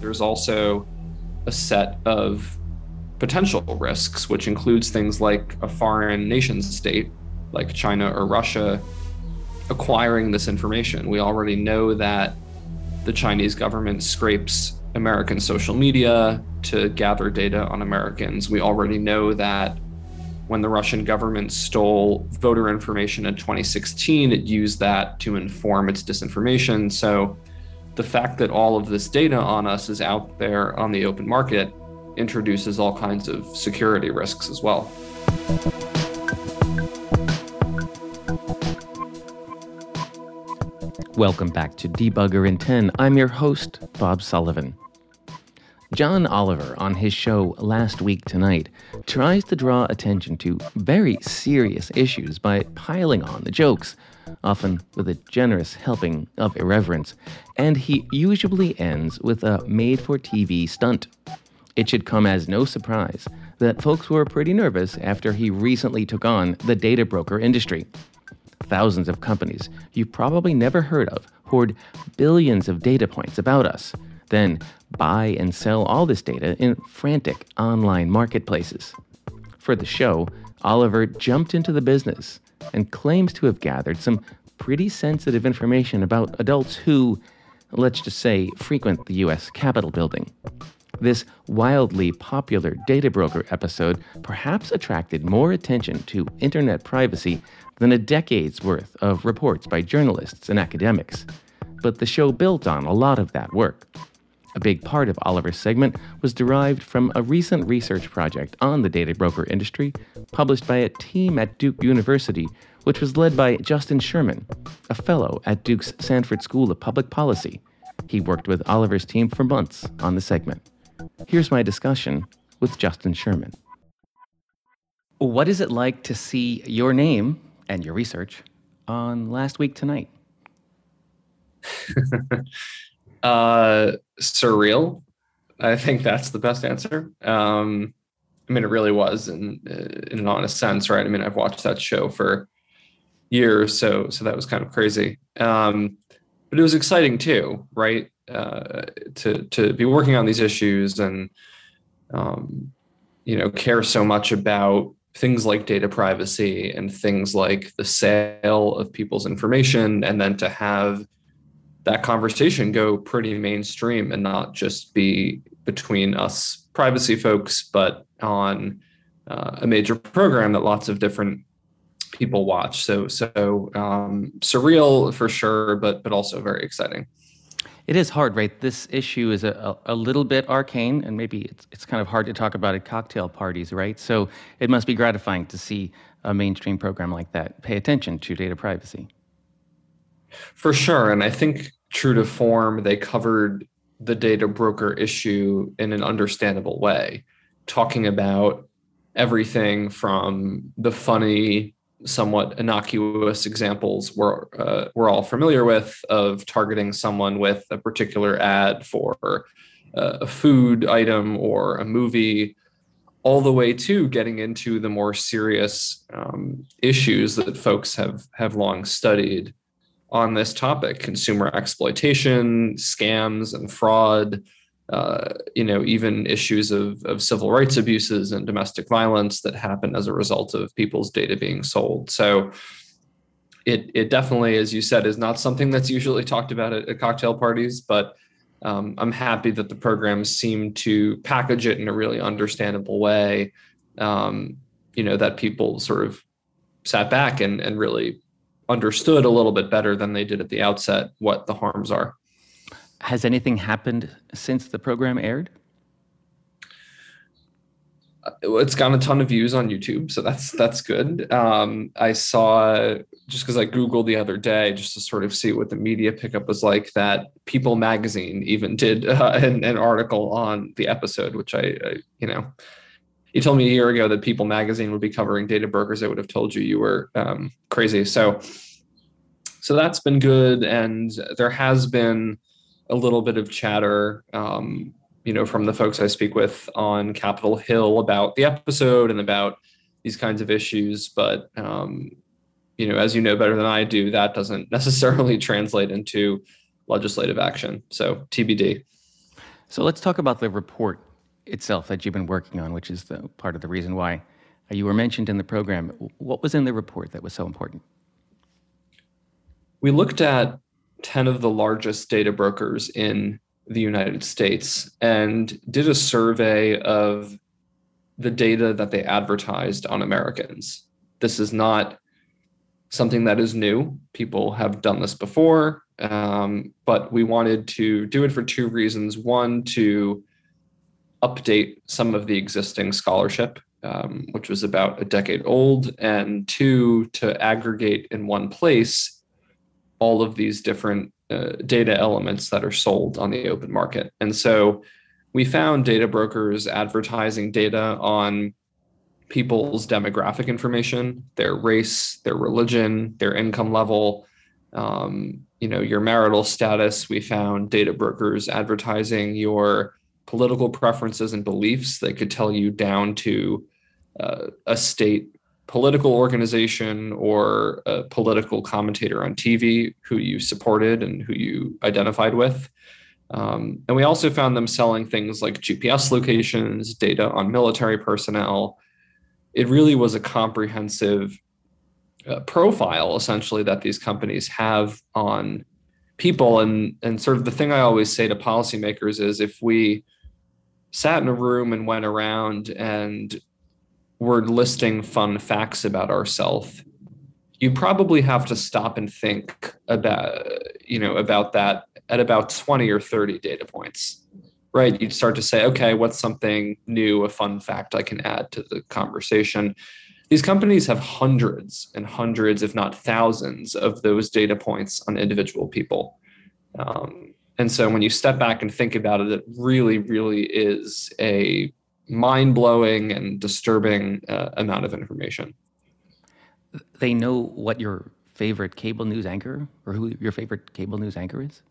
there's also a set of potential risks, which includes things like a foreign nation state like China or Russia acquiring this information. We already know that the Chinese government scrapes American social media to gather data on Americans. We already know that when the Russian government stole voter information in 2016, it used that to inform its disinformation. So the fact that all of this data on us is out there on the open market introduces all kinds of security risks as well. Welcome back to Debugger in 10. I'm your host, Bob Sullivan. John Oliver, on his show Last Week Tonight, tries to draw attention to very serious issues by piling on the jokes, often with a generous helping of irreverence, and he usually ends with a made for TV stunt. It should come as no surprise that folks were pretty nervous after he recently took on the data broker industry thousands of companies you've probably never heard of hoard billions of data points about us, then buy and sell all this data in frantic online marketplaces. For the show, Oliver jumped into the business and claims to have gathered some pretty sensitive information about adults who, let's just say, frequent the US Capitol building. This wildly popular data broker episode perhaps attracted more attention to internet privacy than a decade's worth of reports by journalists and academics. But the show built on a lot of that work. A big part of Oliver's segment was derived from a recent research project on the data broker industry, published by a team at Duke University, which was led by Justin Sherman, a fellow at Duke's Sanford School of Public Policy. He worked with Oliver's team for months on the segment. Here's my discussion with Justin Sherman. What is it like to see your name and your research on last week tonight? uh, surreal. I think that's the best answer. Um, I mean, it really was, in in an honest sense, right? I mean, I've watched that show for years, so so that was kind of crazy. Um, but it was exciting too, right? Uh, to to be working on these issues and um, you know care so much about things like data privacy and things like the sale of people's information, and then to have that conversation go pretty mainstream and not just be between us privacy folks, but on uh, a major program that lots of different people watch. So so um, surreal for sure, but but also very exciting. It is hard, right? This issue is a, a, little bit arcane, and maybe it's, it's kind of hard to talk about at cocktail parties, right? So it must be gratifying to see a mainstream program like that pay attention to data privacy. For sure. And I think true to form, they covered the data broker issue in an understandable way, talking about everything from the funny somewhat innocuous examples we're uh, we're all familiar with of targeting someone with a particular ad for uh, a food item or a movie, all the way to getting into the more serious um, issues that folks have have long studied on this topic: consumer exploitation, scams, and fraud uh, you know, even issues of, of civil rights abuses and domestic violence that happen as a result of people's data being sold. So it it definitely, as you said, is not something that's usually talked about at, at cocktail parties, but um, I'm happy that the programs seem to package it in a really understandable way. Um, you know, that people sort of sat back and, and really understood a little bit better than they did at the outset what the harms are. Has anything happened since the program aired? Uh, it's gotten a ton of views on YouTube, so that's that's good. Um, I saw just because I googled the other day just to sort of see what the media pickup was like. That People Magazine even did uh, an, an, article on the episode, which I, I, you know, you told me a year ago that People Magazine would be covering data brokers. I would have told you you were um, crazy. So, so that's been good, and there has been a little bit of chatter, um, you know, from the folks I speak with on Capitol Hill about the episode and about these kinds of issues. But, um, you know, as you know better than I do, that doesn't necessarily translate into legislative action. So TBD. So let's talk about the report itself that you've been working on, which is the part of the reason why you were mentioned in the program. What was in the report that was so important? We looked at 10 of the largest data brokers in the United States and did a survey of the data that they advertised on Americans. This is not something that is new. People have done this before, um, but we wanted to do it for two reasons. One, to update some of the existing scholarship, um, which was about a decade old, and two, to aggregate in one place all of these different uh, data elements that are sold on the open market. And so we found data brokers advertising data on people's demographic information, their race, their religion, their income level, um, you know, your marital status. We found data brokers advertising your political preferences and beliefs. They could tell you down to uh, a state political organization or a political commentator on TV who you supported and who you identified with. Um, and we also found them selling things like GPS locations, data on military personnel. It really was a comprehensive uh, profile, essentially, that these companies have on people. And, and sort of the thing I always say to policymakers is if we sat in a room and went around and we're listing fun facts about ourselves, you probably have to stop and think about you know about that at about 20 or 30 data points right you'd start to say okay what's something new a fun fact i can add to the conversation these companies have hundreds and hundreds if not thousands of those data points on individual people um, and so when you step back and think about it it really really is a mind blowing and disturbing uh, amount of information. They know what your favorite cable news anchor or who your favorite cable news anchor is?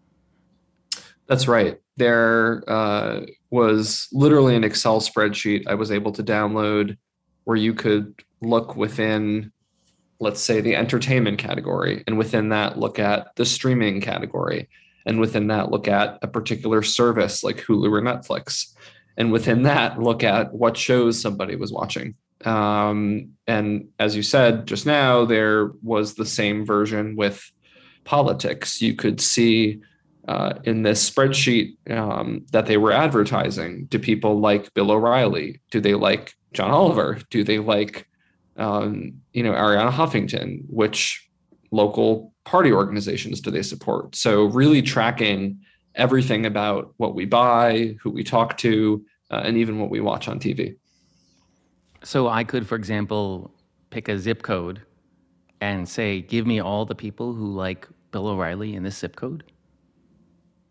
That's right. There uh, was literally an Excel spreadsheet I was able to download where you could look within, let's say, the entertainment category, and within that, look at the streaming category, and within that, look at a particular service like Hulu or Netflix and within that look at what shows somebody was watching. Um, and as you said just now there was the same version with politics. You could see uh, in this spreadsheet um, that they were advertising do people like bill o'reilly? Do they like john oliver? Do they like um, you know arianna huffington which local party organizations do they support so really tracking everything about what we buy, who we talk to, uh, and even what we watch on TV. So I could, for example, pick a zip code and say, give me all the people who like Bill O'Reilly in this zip code?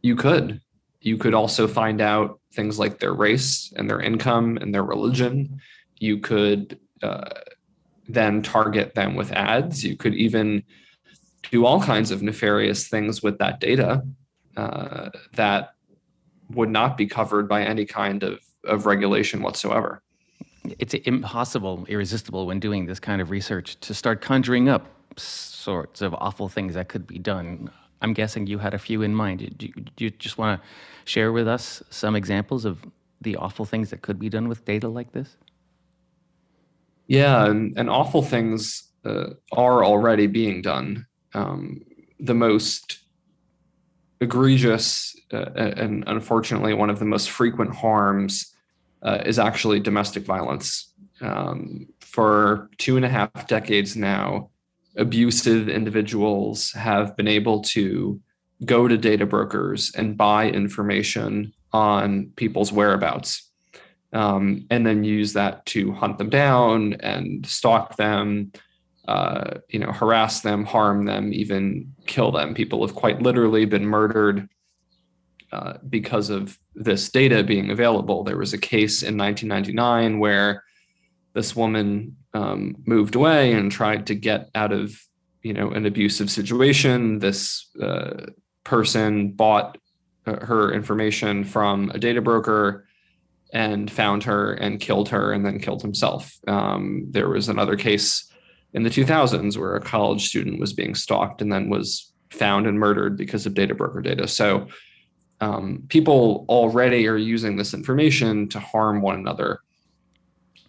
You could. You could also find out things like their race and their income and their religion. You could uh, then target them with ads. You could even do all kinds of nefarious things with that data uh, that would not be covered by any kind of, of regulation whatsoever. It's impossible, irresistible when doing this kind of research to start conjuring up sorts of awful things that could be done. I'm guessing you had a few in mind. Do you, do you just want to share with us some examples of the awful things that could be done with data like this? Yeah, and, and awful things uh, are already being done. Um, the most egregious uh, and unfortunately one of the most frequent harms uh, is actually domestic violence. Um, for two and a half decades now, abusive individuals have been able to go to data brokers and buy information on people's whereabouts um, and then use that to hunt them down and stalk them uh, you know, harass them, harm them, even kill them. People have quite literally been murdered uh, because of this data being available. There was a case in 1999 where this woman um, moved away and tried to get out of, you know, an abusive situation. This uh, person bought uh, her information from a data broker and found her and killed her and then killed himself. Um, there was another case in the 2000s where a college student was being stalked and then was found and murdered because of data broker data. So um, people already are using this information to harm one another.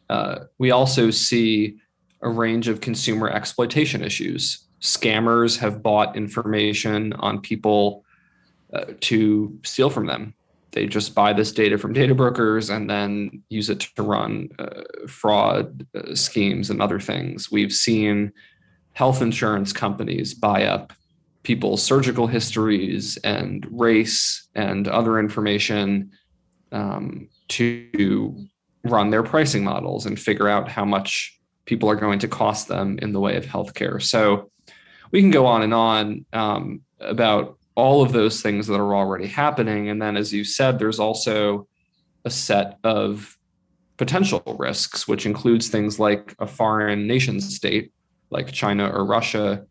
Uh, we also see a range of consumer exploitation issues. Scammers have bought information on people uh, to steal from them. They just buy this data from data brokers and then use it to run uh, fraud uh, schemes and other things. We've seen health insurance companies buy up people's surgical histories and race and other information um, to run their pricing models and figure out how much people are going to cost them in the way of healthcare. So we can go on and on um, about all of those things that are already happening. And then, as you said, there's also a set of potential risks, which includes things like a foreign nation state like China or Russia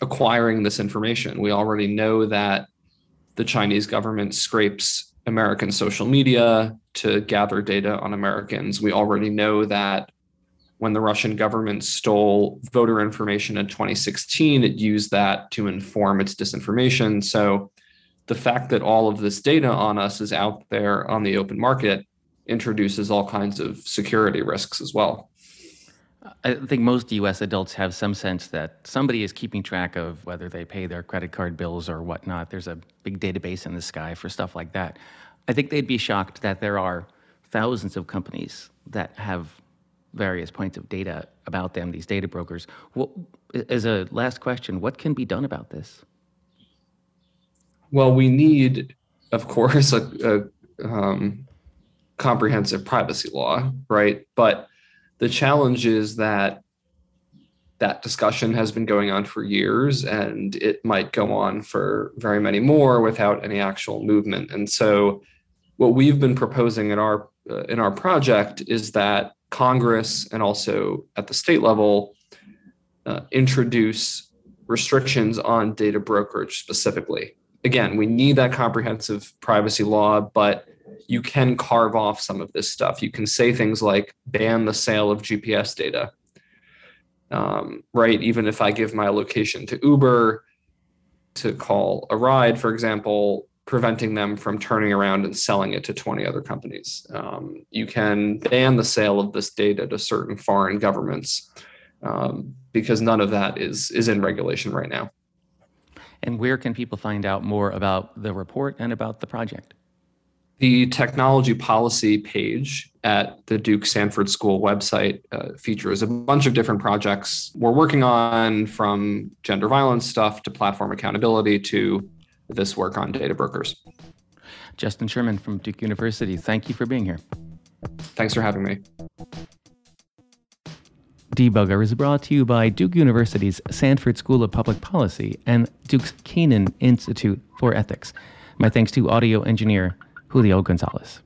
acquiring this information. We already know that the Chinese government scrapes American social media to gather data on Americans. We already know that when the Russian government stole voter information in 2016, it used that to inform its disinformation. So the fact that all of this data on us is out there on the open market introduces all kinds of security risks as well. I think most US adults have some sense that somebody is keeping track of whether they pay their credit card bills or whatnot. There's a big database in the sky for stuff like that. I think they'd be shocked that there are thousands of companies that have various points of data about them, these data brokers. as a last question, what can be done about this? Well, we need, of course, a, a um, comprehensive privacy law, right? But the challenge is that that discussion has been going on for years and it might go on for very many more without any actual movement. And so what we've been proposing in our uh, in our project is that Congress and also at the state level uh, introduce restrictions on data brokerage specifically. Again, we need that comprehensive privacy law, but you can carve off some of this stuff. You can say things like ban the sale of GPS data, um, right? Even if I give my location to Uber to call a ride, for example, preventing them from turning around and selling it to 20 other companies. Um, you can ban the sale of this data to certain foreign governments um, because none of that is is in regulation right now. And where can people find out more about the report and about the project? The technology policy page at the Duke Sanford School website uh, features a bunch of different projects we're working on from gender violence stuff to platform accountability to this work on data brokers. Justin Sherman from Duke University, thank you for being here. Thanks for having me. Debugger is brought to you by Duke University's Sanford School of Public Policy and Duke's Kenan Institute for Ethics. My thanks to audio engineer Julio Gonzalez.